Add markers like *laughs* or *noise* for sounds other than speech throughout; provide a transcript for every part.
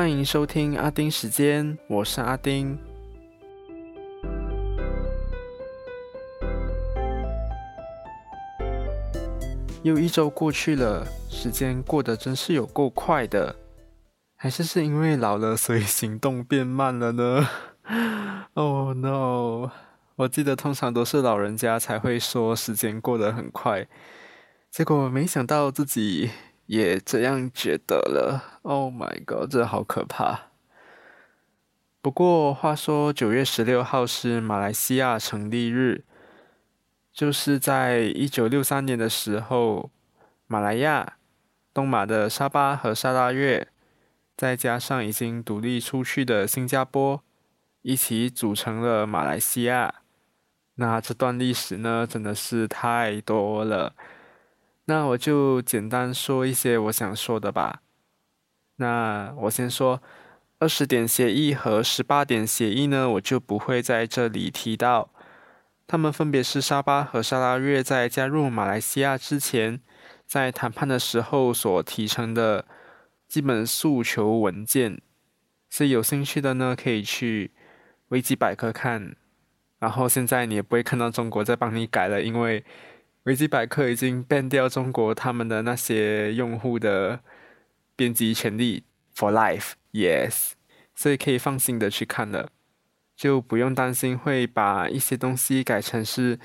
欢迎收听阿丁时间，我是阿丁。又一周过去了，时间过得真是有够快的，还是是因为老了，所以行动变慢了呢？*laughs* Oh no！我记得通常都是老人家才会说时间过得很快，结果没想到自己也这样觉得了。Oh my god，这好可怕！不过话说，九月十六号是马来西亚成立日，就是在一九六三年的时候，马来亚、东马的沙巴和沙拉越，再加上已经独立出去的新加坡，一起组成了马来西亚。那这段历史呢，真的是太多了。那我就简单说一些我想说的吧。那我先说二十点协议和十八点协议呢，我就不会在这里提到。他们分别是沙巴和沙拉越在加入马来西亚之前，在谈判的时候所提成的基本诉求文件。所以有兴趣的呢，可以去维基百科看。然后现在你也不会看到中国在帮你改了，因为维基百科已经 ban 掉中国他们的那些用户的编辑权利 for life，yes，所以可以放心的去看了，就不用担心会把一些东西改成是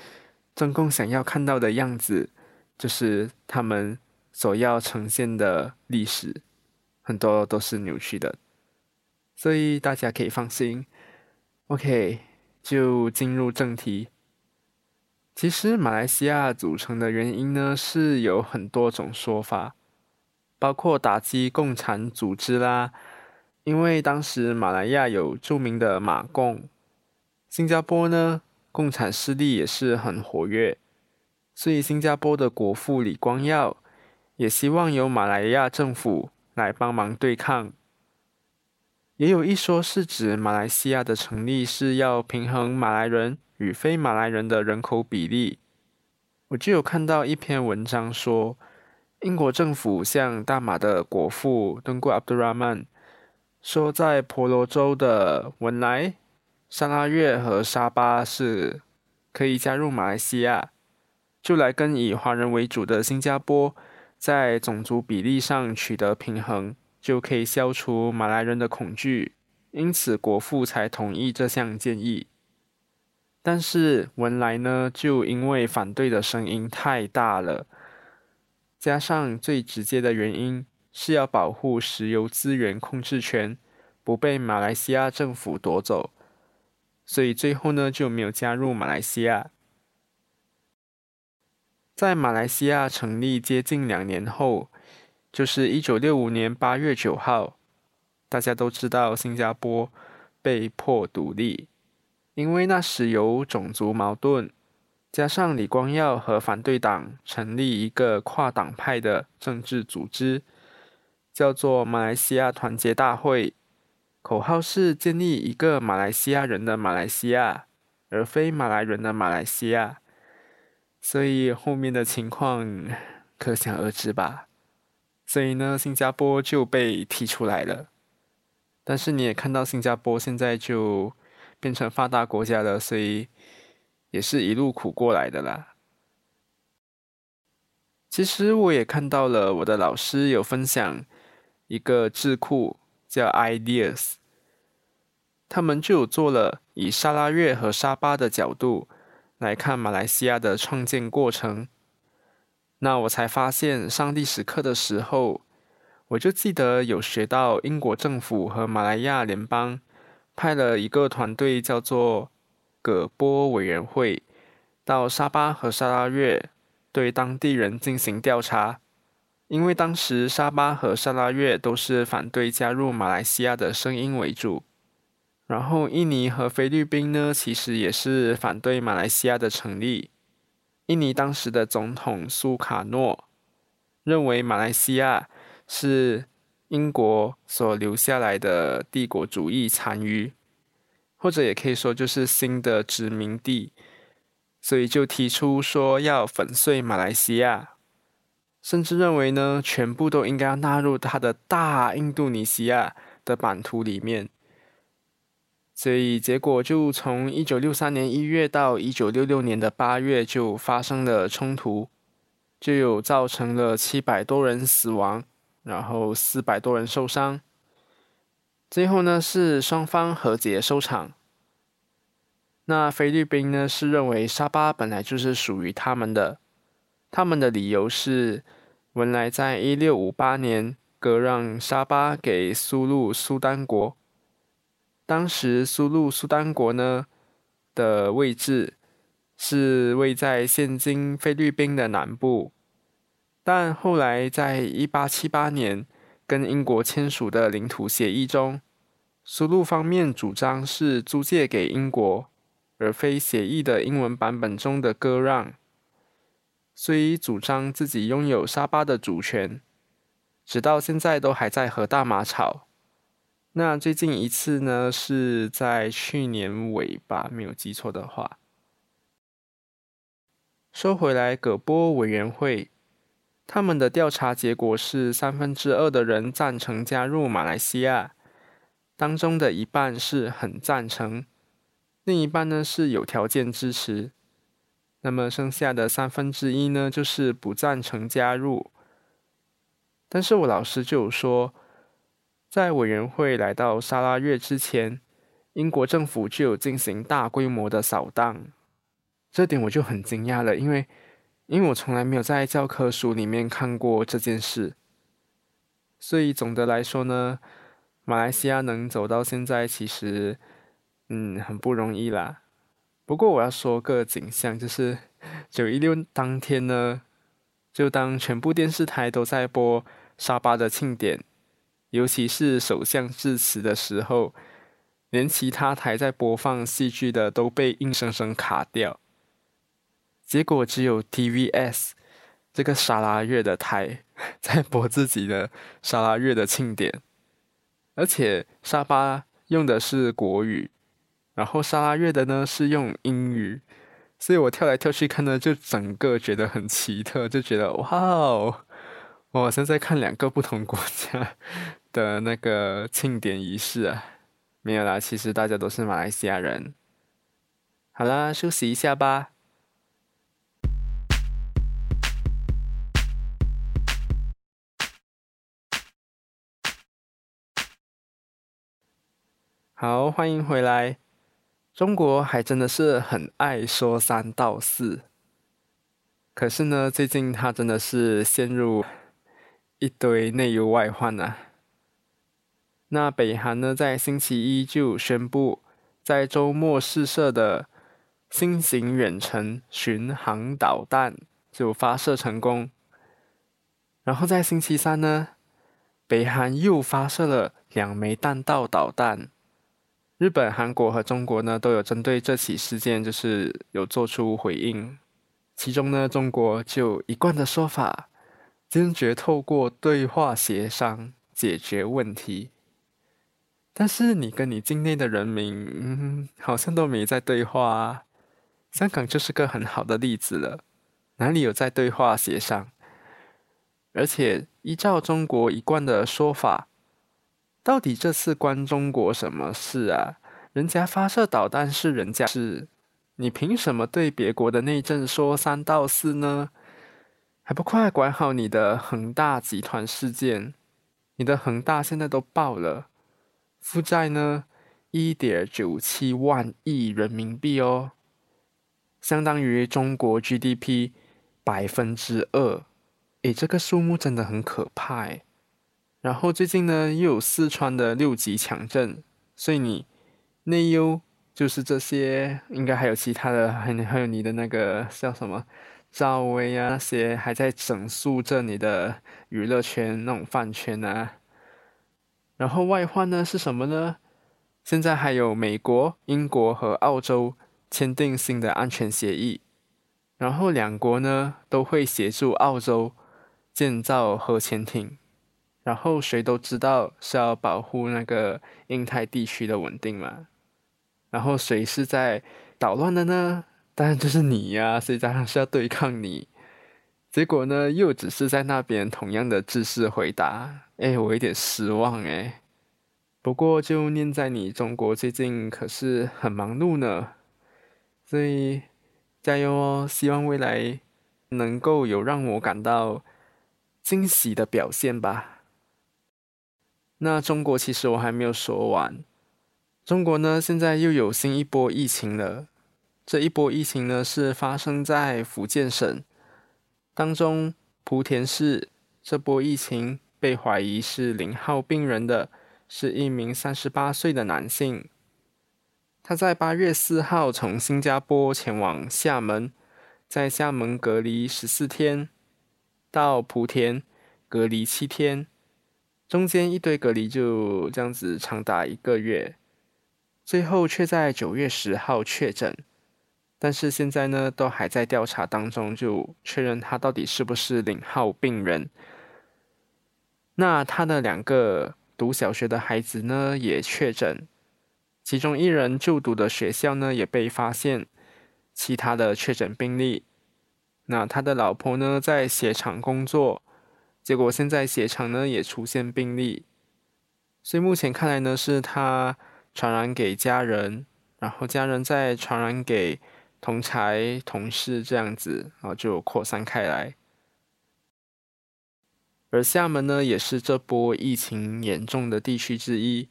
中共想要看到的样子，就是他们所要呈现的历史，很多都是扭曲的，所以大家可以放心，OK。就进入正题。其实马来西亚组成的原因呢，是有很多种说法，包括打击共产组织啦。因为当时马来亚有著名的马共，新加坡呢共产势力也是很活跃，所以新加坡的国父李光耀也希望由马来亚政府来帮忙对抗。也有一说是指马来西亚的成立是要平衡马来人与非马来人的人口比例。我就有看到一篇文章说，英国政府向大马的国父登过阿卜杜拉曼说，在婆罗洲的文莱、沙拉越和沙巴是可以加入马来西亚，就来跟以华人为主的新加坡在种族比例上取得平衡。就可以消除马来人的恐惧，因此国父才同意这项建议。但是文莱呢，就因为反对的声音太大了，加上最直接的原因是要保护石油资源控制权不被马来西亚政府夺走，所以最后呢就没有加入马来西亚。在马来西亚成立接近两年后。就是一九六五年八月九号，大家都知道新加坡被迫独立，因为那时有种族矛盾，加上李光耀和反对党成立一个跨党派的政治组织，叫做马来西亚团结大会，口号是建立一个马来西亚人的马来西亚，而非马来人的马来西亚，所以后面的情况可想而知吧。所以呢，新加坡就被踢出来了。但是你也看到，新加坡现在就变成发达国家了，所以也是一路苦过来的啦。其实我也看到了，我的老师有分享一个智库叫 Ideas，他们就做了以沙拉越和沙巴的角度来看马来西亚的创建过程。那我才发现，上历史课的时候，我就记得有学到英国政府和马来亚联邦派了一个团队，叫做葛波委员会，到沙巴和沙拉越对当地人进行调查。因为当时沙巴和沙拉越都是反对加入马来西亚的声音为主，然后印尼和菲律宾呢，其实也是反对马来西亚的成立。印尼当时的总统苏卡诺认为，马来西亚是英国所留下来的帝国主义残余，或者也可以说就是新的殖民地，所以就提出说要粉碎马来西亚，甚至认为呢，全部都应该要纳入他的大印度尼西亚的版图里面。所以结果就从一九六三年一月到一九六六年的八月就发生了冲突，就有造成了七百多人死亡，然后四百多人受伤。最后呢是双方和解收场。那菲律宾呢是认为沙巴本来就是属于他们的，他们的理由是，文莱在一六五八年割让沙巴给苏禄苏丹国。当时苏禄苏丹国呢的位置是位在现今菲律宾的南部，但后来在一八七八年跟英国签署的领土协议中，苏禄方面主张是租借给英国，而非协议的英文版本中的割让，所以主张自己拥有沙巴的主权，直到现在都还在和大马吵。那最近一次呢，是在去年尾吧，没有记错的话。说回来，葛波委员会他们的调查结果是三分之二的人赞成加入马来西亚，当中的一半是很赞成，另一半呢是有条件支持，那么剩下的三分之一呢就是不赞成加入。但是我老师就有说。在委员会来到沙拉越之前，英国政府就有进行大规模的扫荡，这点我就很惊讶了，因为因为我从来没有在教科书里面看过这件事，所以总的来说呢，马来西亚能走到现在，其实嗯很不容易啦。不过我要说个景象，就是 *laughs* 九一六当天呢，就当全部电视台都在播沙巴的庆典。尤其是首相致辞的时候，连其他台在播放戏剧的都被硬生生卡掉。结果只有 TVS 这个沙拉月的台在播自己的沙拉月的庆典，而且沙巴用的是国语，然后沙拉月的呢是用英语，所以我跳来跳去看呢，就整个觉得很奇特，就觉得哇哦！我好像在看两个不同国家的那个庆典仪式啊，没有啦，其实大家都是马来西亚人。好啦，休息一下吧。好，欢迎回来。中国还真的是很爱说三道四，可是呢，最近他真的是陷入。一堆内忧外患啊！那北韩呢，在星期一就宣布，在周末试射的新型远程巡航导弹就发射成功。然后在星期三呢，北韩又发射了两枚弹道导弹。日本、韩国和中国呢，都有针对这起事件，就是有做出回应。其中呢，中国就一贯的说法。坚决透过对话协商解决问题，但是你跟你境内的人民，嗯，好像都没在对话。啊。香港就是个很好的例子了，哪里有在对话协商？而且依照中国一贯的说法，到底这次关中国什么事啊？人家发射导弹是人家事，你凭什么对别国的内政说三道四呢？还不快管好你的恒大集团事件！你的恒大现在都爆了，负债呢一点九七万亿人民币哦，相当于中国 GDP 百分之二。诶，这个数目真的很可怕诶。然后最近呢又有四川的六级强震，所以你内忧就是这些，应该还有其他的，还还有你的那个叫什么？赵薇啊，那些还在整肃着你的娱乐圈那种饭圈啊。然后外患呢是什么呢？现在还有美国、英国和澳洲签订新的安全协议，然后两国呢都会协助澳洲建造核潜艇。然后谁都知道是要保护那个印太地区的稳定嘛。然后谁是在捣乱的呢？当然就是你呀，所以当然是要对抗你。结果呢，又只是在那边同样的姿势回答，哎，我有点失望哎。不过就念在你中国最近可是很忙碌呢，所以加油哦！希望未来能够有让我感到惊喜的表现吧。那中国其实我还没有说完，中国呢现在又有新一波疫情了。这一波疫情呢是发生在福建省当中莆田市，这波疫情被怀疑是零号病人的。是一名三十八岁的男性，他在八月四号从新加坡前往厦门，在厦门隔离十四天，到莆田隔离七天，中间一堆隔离就这样子长达一个月，最后却在九月十号确诊，但是现在呢都还在调查当中，就确认他到底是不是零号病人。那他的两个。读小学的孩子呢也确诊，其中一人就读的学校呢也被发现其他的确诊病例。那他的老婆呢在鞋厂工作，结果现在鞋厂呢也出现病例，所以目前看来呢是他传染给家人，然后家人再传染给同才同事这样子，然后就扩散开来。而厦门呢，也是这波疫情严重的地区之一。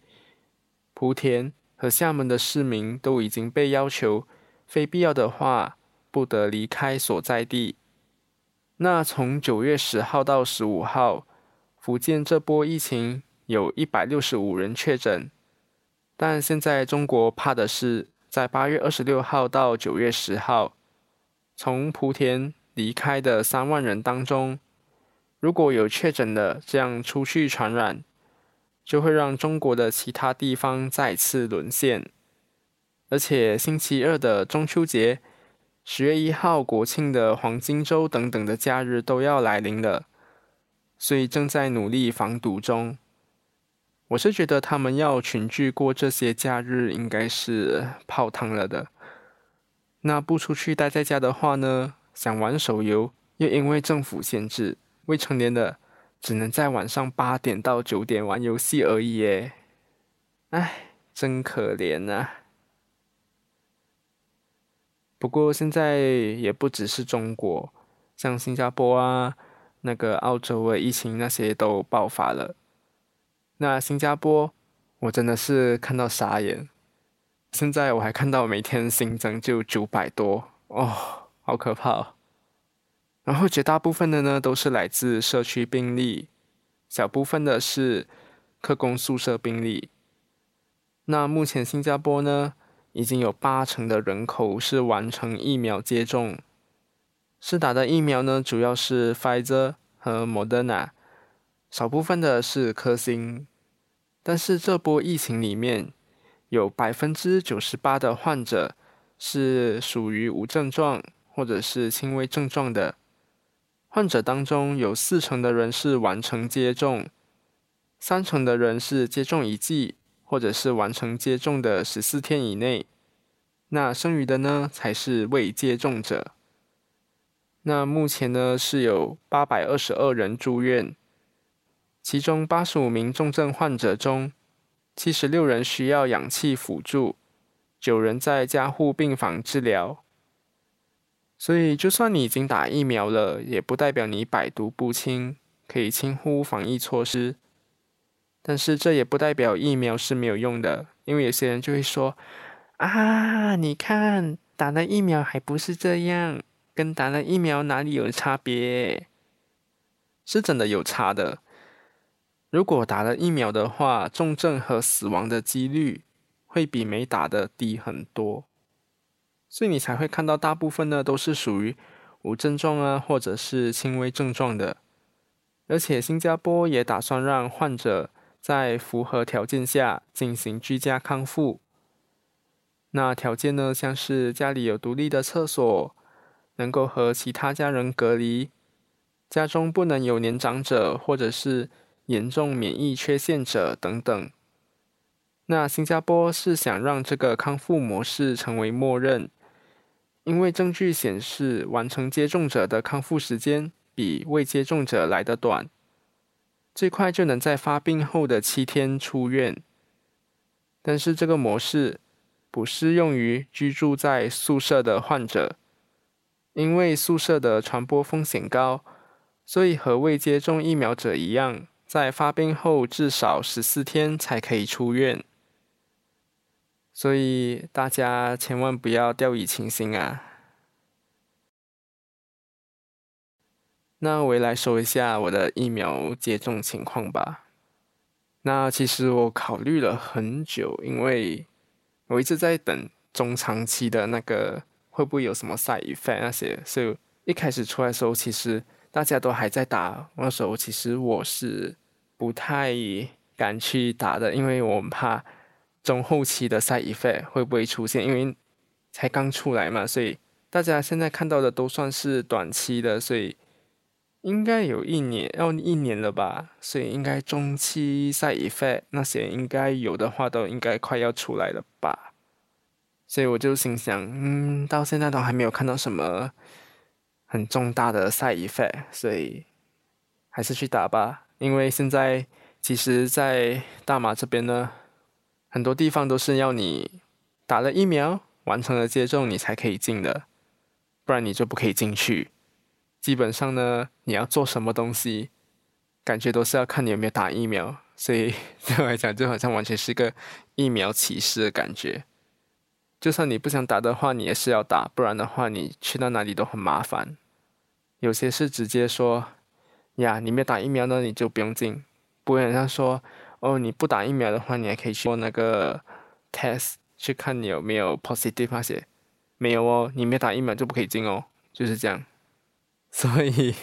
莆田和厦门的市民都已经被要求，非必要的话不得离开所在地。那从九月十号到十五号，福建这波疫情有一百六十五人确诊。但现在中国怕的是，在八月二十六号到九月十号，从莆田离开的三万人当中。如果有确诊的这样出去传染，就会让中国的其他地方再次沦陷。而且星期二的中秋节、十月一号国庆的黄金周等等的假日都要来临了，所以正在努力防堵中。我是觉得他们要群聚过这些假日，应该是泡汤了的。那不出去待在家的话呢？想玩手游，又因为政府限制。未成年的只能在晚上八点到九点玩游戏而已耶，唉，真可怜啊！不过现在也不只是中国，像新加坡啊、那个澳洲啊疫情那些都爆发了。那新加坡，我真的是看到傻眼。现在我还看到每天新增就九百多，哦，好可怕。哦然后绝大部分的呢都是来自社区病例，小部分的是客工宿舍病例。那目前新加坡呢已经有八成的人口是完成疫苗接种，是打的疫苗呢主要是 Pfizer 和 Moderna，少部分的是科兴。但是这波疫情里面有百分之九十八的患者是属于无症状或者是轻微症状的。患者当中有四成的人是完成接种，三成的人是接种一剂，或者是完成接种的十四天以内。那剩余的呢才是未接种者。那目前呢是有八百二十二人住院，其中八十五名重症患者中，七十六人需要氧气辅助，九人在加护病房治疗。所以，就算你已经打疫苗了，也不代表你百毒不侵，可以轻忽防疫措施。但是，这也不代表疫苗是没有用的，因为有些人就会说：“啊，你看打了疫苗还不是这样，跟打了疫苗哪里有差别？”是真的有差的。如果打了疫苗的话，重症和死亡的几率会比没打的低很多。所以你才会看到大部分呢都是属于无症状啊，或者是轻微症状的。而且新加坡也打算让患者在符合条件下进行居家康复。那条件呢，像是家里有独立的厕所，能够和其他家人隔离，家中不能有年长者或者是严重免疫缺陷者等等。那新加坡是想让这个康复模式成为默认。因为证据显示，完成接种者的康复时间比未接种者来得短，最快就能在发病后的七天出院。但是这个模式不适用于居住在宿舍的患者，因为宿舍的传播风险高，所以和未接种疫苗者一样，在发病后至少十四天才可以出院。所以大家千万不要掉以轻心啊！那我也来说一下我的疫苗接种情况吧。那其实我考虑了很久，因为我一直在等中长期的那个会不会有什么 side effect 那些，所以一开始出来的时候，其实大家都还在打，那时候其实我是不太敢去打的，因为我怕。中后期的 side effect 会不会出现？因为才刚出来嘛，所以大家现在看到的都算是短期的，所以应该有一年要一年了吧？所以应该中期 side effect 那些应该有的话，都应该快要出来了吧？所以我就心想，嗯，到现在都还没有看到什么很重大的 side effect，所以还是去打吧。因为现在其实，在大马这边呢。很多地方都是要你打了疫苗、完成了接种，你才可以进的，不然你就不可以进去。基本上呢，你要做什么东西，感觉都是要看你有没有打疫苗。所以 *laughs* 对我来讲，就好像完全是个疫苗歧视的感觉。就算你不想打的话，你也是要打，不然的话，你去到哪里都很麻烦。有些是直接说呀，你没打疫苗呢，你就不用进，不会像说。哦，你不打疫苗的话，你还可以去做那个 test，去看你有没有 positive 那些。没有哦，你没打疫苗就不可以进哦，就是这样。*laughs* 所以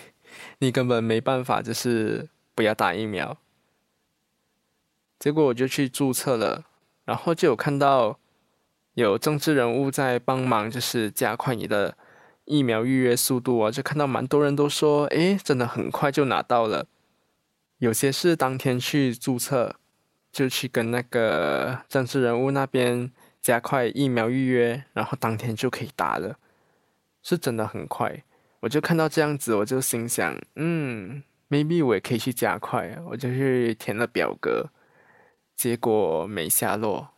你根本没办法，就是不要打疫苗。结果我就去注册了，然后就有看到有政治人物在帮忙，就是加快你的疫苗预约速度啊，就看到蛮多人都说，诶，真的很快就拿到了。有些是当天去注册，就去跟那个政治人物那边加快疫苗预约，然后当天就可以打了，是真的很快。我就看到这样子，我就心想，嗯，maybe 我也可以去加快，我就去填了表格，结果没下落。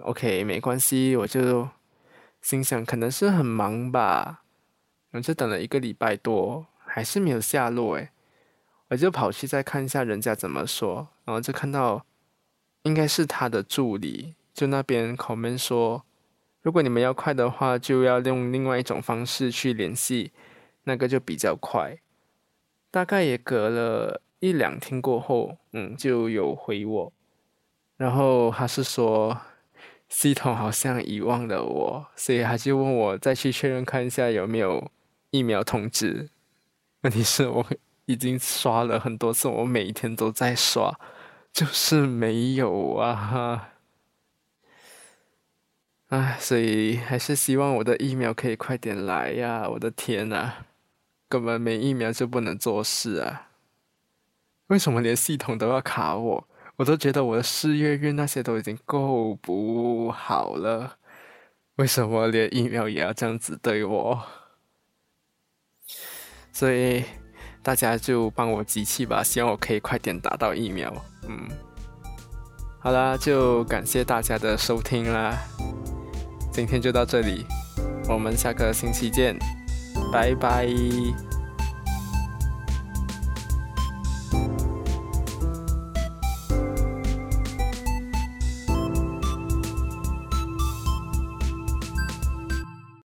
OK，没关系，我就心想可能是很忙吧，我就等了一个礼拜多，还是没有下落诶。我就跑去再看一下人家怎么说，然后就看到应该是他的助理，就那边 comment 说，如果你们要快的话，就要用另外一种方式去联系，那个就比较快。大概也隔了一两天过后，嗯，就有回我，然后他是说系统好像遗忘了我，所以他就问我再去确认看一下有没有疫苗通知。问题是我。已经刷了很多次，我每天都在刷，就是没有啊！唉，所以还是希望我的疫苗可以快点来呀！我的天呐，根本没疫苗就不能做事啊！为什么连系统都要卡我？我都觉得我的事业运那些都已经够不好了，为什么连疫苗也要这样子对我？所以。大家就帮我集气吧，希望我可以快点打到疫苗。嗯，好啦，就感谢大家的收听啦，今天就到这里，我们下个星期见，拜拜。